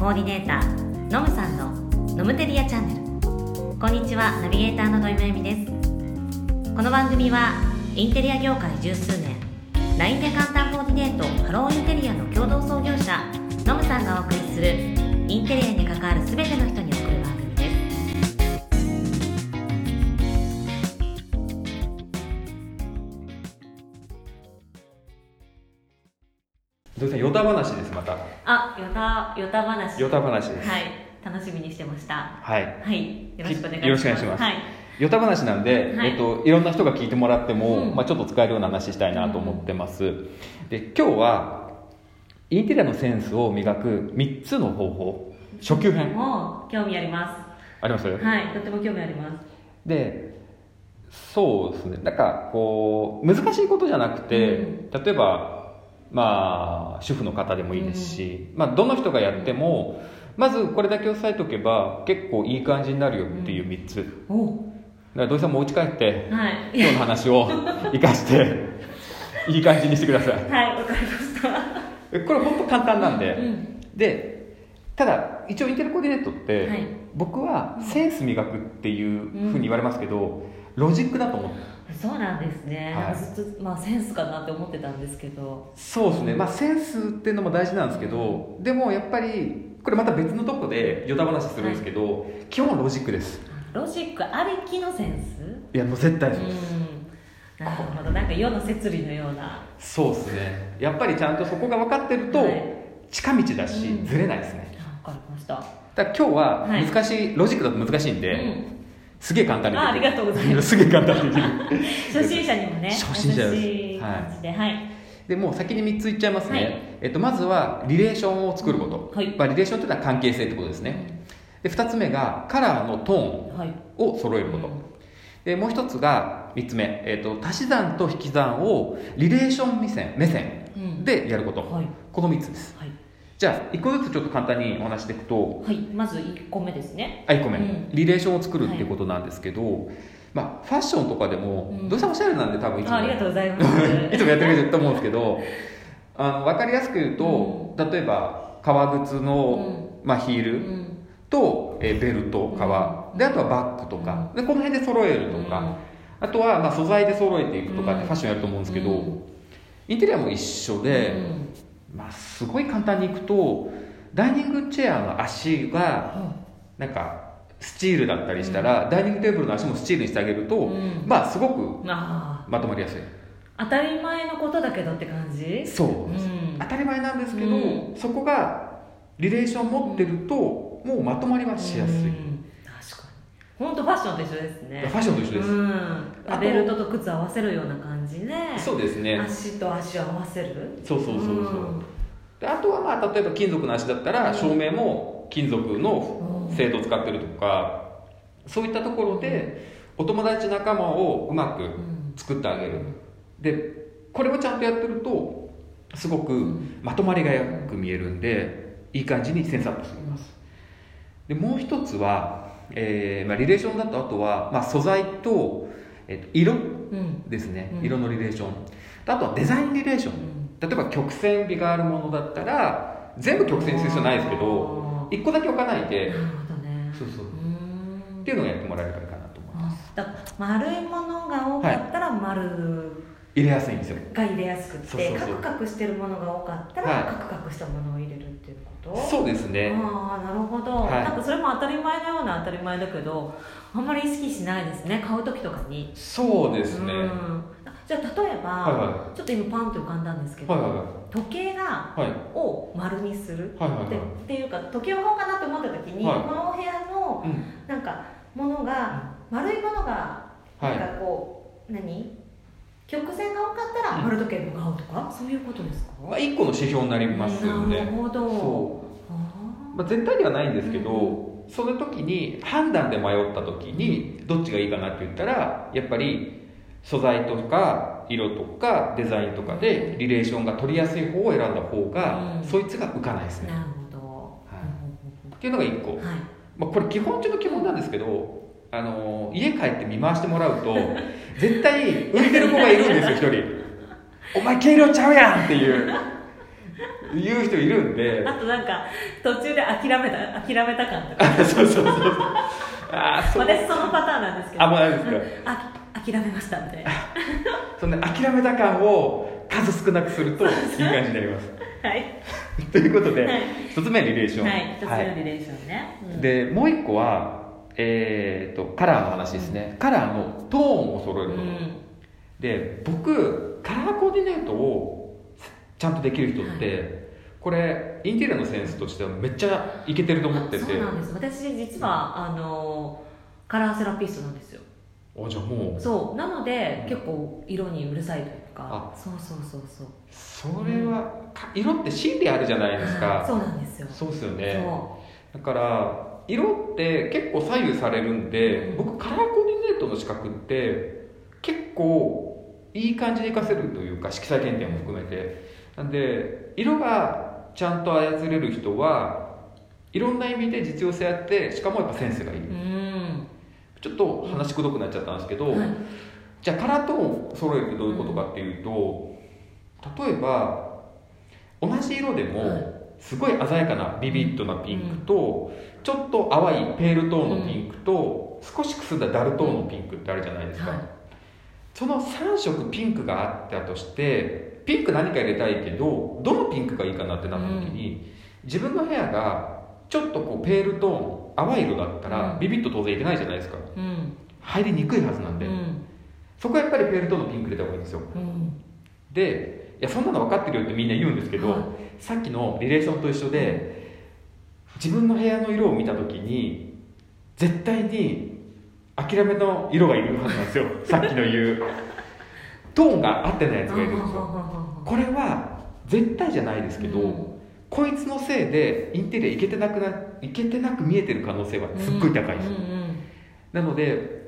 コーディネーターノムさんのノムテリアチャンネル。こんにちはナビゲーターの土井まゆみです。この番組はインテリア業界十数年 LINE で簡単ヨタヨタ話。ヨタ話です。はい。楽しみにしてました。はい。はい。よろしくお願いします。よろしくお願いします。はい。ヨタ話なんで、はい。えっと、いろんな人が聞いてもらっても、うん。まあ、ちょっと使えるような話したいなと思ってます。で、今日は、インテリアのセンスを磨く3つの方法、初級編、もう興味ありまあります？すはい。とても興味あります。で、そうですね、なんか、こう、難しいことじゃなくて、う例えば、まあ、主婦の方でもいいですし、まあ、どの人がやっても、まずこれだけ押さえておけば、結構いい感じになるよっていう3つ。お。だから土井さんもお家帰ってはい。今日の話を 生かしていい感じにしてください。はいわかりました。えこれ本当簡単なんで、うん。でただ一応インテリコーディネートって、はい。僕はセンス磨くっていうふうに言われますけど、ロジックだと思ってそうなんですね、はい。ずっと、まあ、センスかなって思ってたんですけど。そうですね。まあセンスっていうのも大事なんですけど、でもやっぱりこれまた別のとこでヨタ話するんですけど、基本はロジックです。ロジックありきのセンス？いやもう絶対うそうです、ん。なるほど。なんか世の摂理のような。そうですね。やっぱりちゃんとそこが分かってると、はい。近道だし、うん。ずれないですね。あわかりました。だ今日ははい。難しい、ロジックだと難しいんで、うんすげえ簡単にあありがとうございます。すげえ簡単にできる。初心者にもね初心者です。優しいはい、でもう先に3つ言っちゃいますね、はい。えっと、まずはリレーションを作ること、はい。まあ、リレーションというのは関係性ってことですね、で2つ目がカラーのトーンはい。を揃えること、でもう1つが3つ目、えっと、足し算と引き算をリレーション目線目線うん。でやること、はい。この3つです。はい、じゃあ1個ずつちょっと簡単にお話していくとはい、まず1個目ですね。あ1個目、うん。リレーションを作るっていうことなんですけど、まあ、ファッションとかでも、うん。どうせおしゃれなんで多分いつも。あありがとうございます。いつもやってくれてると思うんですけどあの分かりやすく言うと、例えば革靴の、まあ、ヒールうん。と、えーベルト革、うん。であとはバッグとか、でこの辺で揃えるとか、あとは、まあ、素材で揃えていくとかってうん。ファッションやると思うんですけど、うん。インテリアも一緒で、まあ、すごい簡単にいくとダイニングチェアの足がなんかスチールだったりしたら、ダイニングテーブルの足もスチールにしてあげると、うん。まあすごくまとまりやすい。あ当たり前のことだけどって感じ？そう、うん。当たり前なんですけど、うん。そこがリレーション持ってると、もうまとまりはしやすい、本当ファッションと一緒ですね。ファッションと一緒です、うん。ベルトと靴合わせるような感じでそうですね。足と足を合わせる？そうそうそうそう、うん。であとはまあ例えば金属の足だったら、うん。照明も金属のうん。精度を使ってるとか、そういったところでお友達仲間をうまくうん。作ってあげる。でこれをちゃんとやってるとすごくん。まとまりがよく見えるんでいい感じにセンスアップしていますでもう一つは、えーまあ、リレーションだとあとは、まあ、素材と,、えっと色うんですね、うん。色のリレーションあとはデザインリレーション例えば曲線美があるものだったら全部曲線にする必要ないですけど一個だけ置かないで。なるほどね。そうそう。うん。っていうのをやってもらえればいいかなと思います。だ丸いものが多かったら丸入れやすいんですよ。が入れやすくてカクカクしてるものが多かったら、はい。カクカクしたものを入れるっていうこと？そうですね。ああなるほど、はい。なんかそれも当たり前のような当たり前だけどあんまり意識しないですね。買う時とかに。そうですね、うん。じゃあ例えば、はいはちょっと今パンと浮かんだんですけど、はいはいはい。時計がはい。を丸にするって,、はいはいはい。っていうか時計を買おうかなと思った時に、はい。このお部屋のうん。なんかものが丸いものがはい。なんかこう、何？曲線が多かったら丸時計のが合うとか、そういうことですか、まあ、1個の指標になりますよなるねほど。そう。あまあ、絶対ではないんですけど、その時に判断で迷った時にどっちがいいかなって言ったらやっぱり素材とか色とかデザインとかでリレーションが取りやすい方を選んだ方が、うん。そいつが浮かないですね。ーなるほど、はい。っていうのが1個、はい。まあ、これ基本中の基本なんですけどあの家帰って見回してもらうと 絶対浮いてる子がいるんですよ一人「お前毛色ちゃうやん!」っていう。言う人いるんで。あとなんか途中で諦めた諦めた感とか。あそうそうそうそう。あーそう。私そのパターンなんですけど。あもうないですか。あ諦めましたみたいな。そんな諦めた感を数少なくするといい感じになります。はい。ということで、はい。一つ目リレーション、はい一つ目のリレーションね、うん。でもう一個はえー、とカラーの話ですね、カラーのトーンを揃えること、うん。で僕カラーコーディネートをちゃんとできる人って、これインテリアのセンスとしてはめっちゃいけてると思ってて。そうなんです。私実はあのカラーセラピストなんですよ。あじゃあもう。そう。なので結構色にうるさいというか。あ。そうそうそうそう。それはか色って心理あるじゃないですか。そうなんですよ。そうですよね。そだから色って結構左右されるんでうん。僕カラーコーディネートの資格って結構いい感じに活かせるというか色彩検定も含めて。なんで色がちゃんと操れる人はいろんな意味で実用性あってしかもやっぱセンスがいい。ちょっと話くどくなっちゃったんですけど、はい。じゃあカラートーンを揃えるってどういうことかっていうと例えば同じ色でも、はいすごい鮮やかなビビッドなピンクと、ちょっと淡いペールトーンのピンクと、少しくすんだダルトーンのピンクってあるじゃないですか、はい。その3色ピンクがあったとしてピンク何か入れたいけどどのピンクがいいかなってなった時に、自分の部屋がちょっとこうペールトーン淡い色だったら、うん。ビビッド当然いけないじゃないですか。うん。入りにくいはずなんで、うん。そこはやっぱりペールトーンのピンク入れた方がいいんですよ。うん。でいやそんなの分かってるよってみんな言うんですけど、はいさっきのリレーションと一緒で自分の部屋の色を見た時に絶対に諦めの色がいるはずなんですよ。さっきの言う。トーンが合ってないやつがいるんですよ。これは絶対じゃないですけど、うん。こいつのせいでインテリアいけてなくないけてなく見えてる可能性はすっごい高いです、うんうんなので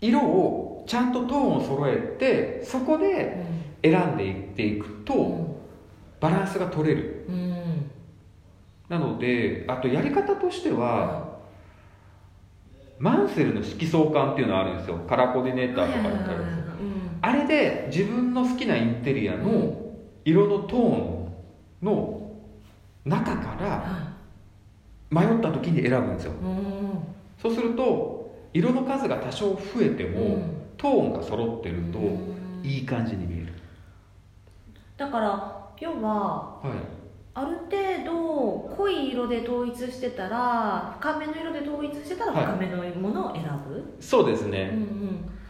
色をちゃんとトーンを揃えてそこで選んでいっていくと、うんバランスが取れる。うんなのであとやり方としてはマンセルの色相関っていうのがあるんですよ。カラーコーディネーターとかだったらうんあれで自分の好きなインテリアの色のトーンの中からは迷った時に選ぶんですよ。いうんそうすると色の数が多少増えても、うん。トーンが揃ってるとうん。いい感じに見える、だから要ははい。ある程度濃い色で統一してたら深めの色で統一してたらはい。深めのものを選ぶ、そうですうんうね、ん。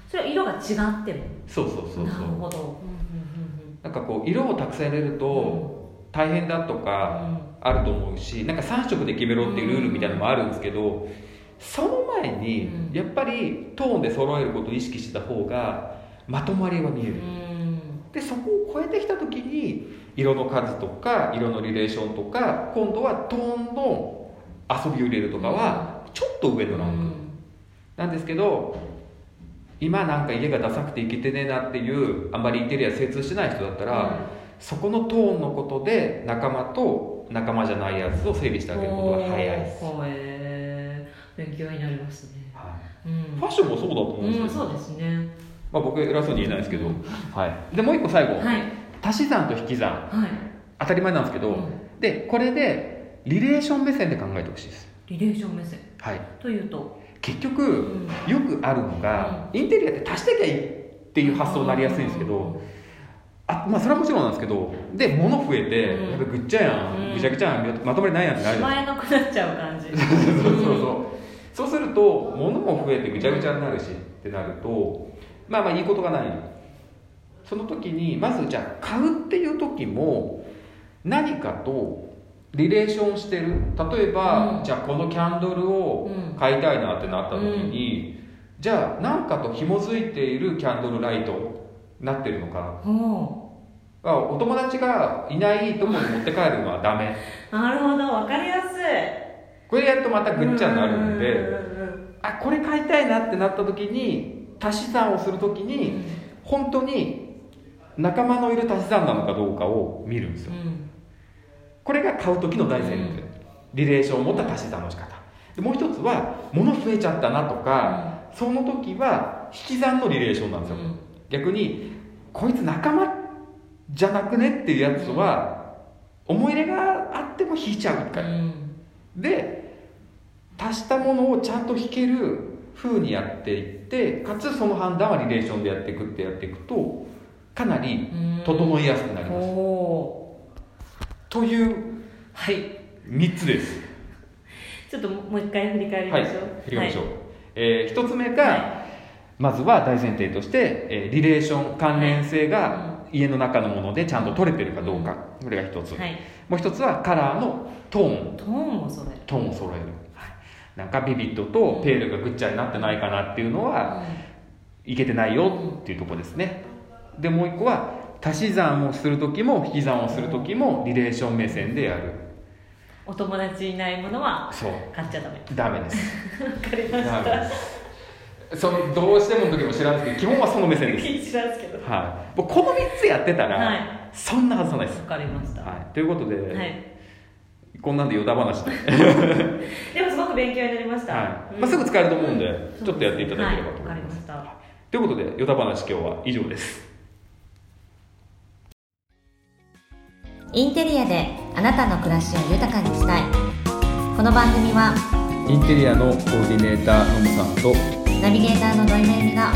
それは色が違っても。そうそうそうなるそうほどなんかこう色をたくさん入れると大変だとかあると思うしなんか3色で決めろっていうルールみたいなのもあるんですけどその前にうん。やっぱりトーンで揃えることを意識してた方がまとまりは見えるうんうんでそこを超えてきた時に色の数とか色のリレーションとか今度はトーンの遊びを入れるとかはちょっと上のランク。なんですけど今なんか家がダサくていけてねえなっていうあんまりインテリア精通してない人だったら、そこのトーンのことで仲間と仲間じゃないやつを整理してあげることが早いです、おー。勉強になりますね。はうん。い、ファッションもそうだと思うんですうんけど、そうですね。まあ、僕偉そうに言えないですけど、うん。はい、でもう一個最後、はい足し算と引き算。はい。当たり前なんですけど、うん。でこれでリレーション目線で考えてほしいです、リレーション目線。はい、というと？結局、うん。よくあるのが、インテリアって足してきゃいいっていう発想になりやすいんですけど、あまあそれはもちろんなんですけどで物増えて、うん。やっぱぐっちゃやん、うん。ぐちゃぐちゃやんまとまりないやんってなるじゃないしまえなくなっちゃう感じ。そうそうそうそう。そうすると物も増えてぐちゃぐちゃになるしってなるとまあまあいいことがないその時にまずじゃあ買うっていう時も何かとリレーションしてる。例えば、うん。じゃあこのキャンドルをうん。買いたいなってなった時に、じゃあ何かと紐づいているキャンドルライトになってるのか。ほあお友達がいないとこに持って帰るのはダメ。う なるほどわかりやすい。これやるとまたぐっちゃになるんで、うんうんあこれ買いたいなってなった時に足し算をする時うん。に本当に仲間のいる足し算なのかどうかを見るんですよ。うん。これが買う時の大前提、うん。リレーションを持った足し算の仕方。でもう一つは物増えちゃったなとか、その時は引き算のリレーションなんですよ、逆にこいつ仲間じゃなくねっていうやつは思い入れがあっても引いちゃう一回、うん。で足したものをちゃんと引ける風にやっていってかつその判断はリレーションでやっていくってやっていくとかなり整いやすくなりおます、おというはい。3つです。ちょっともう一回振り返りまはいしょう。振り返りましょう、え1つ目が、はまずは大前提として、えーリレーション関連性が家の中のものでちゃんと取れてるかどうか、これが一つ、はい。もう一つはカラーのトーン。トーンもそれトーンを揃える、はい、なんかビビッドとペールがぐっちゃになってないかなっていうのは、いけてないよっていうところですねでもう一個は足し算をする時も引き算をする時もリレーション目線でやる。お友達いないものはそう。買っちゃダメ。ダメです。わかりました。そのどうしてもの時も知らんですけど基本はその目線です。気にしますけど。わはい、もうこの3つやってたら、はい。そんなはずないです、かりました。ははい、ということで、い。こんなんで余談話で、でもすごく勉強になりました。はい。うん。まあ、すぐ使えると思うんでちょっとやっていただければと思はい。わかいます、りました。ということで余談話今日は以上ですインテリアであなたの暮らしを豊かにしたい。この番組はインテリアのコーディネーターのむさんとナビゲーターの土井めぐみが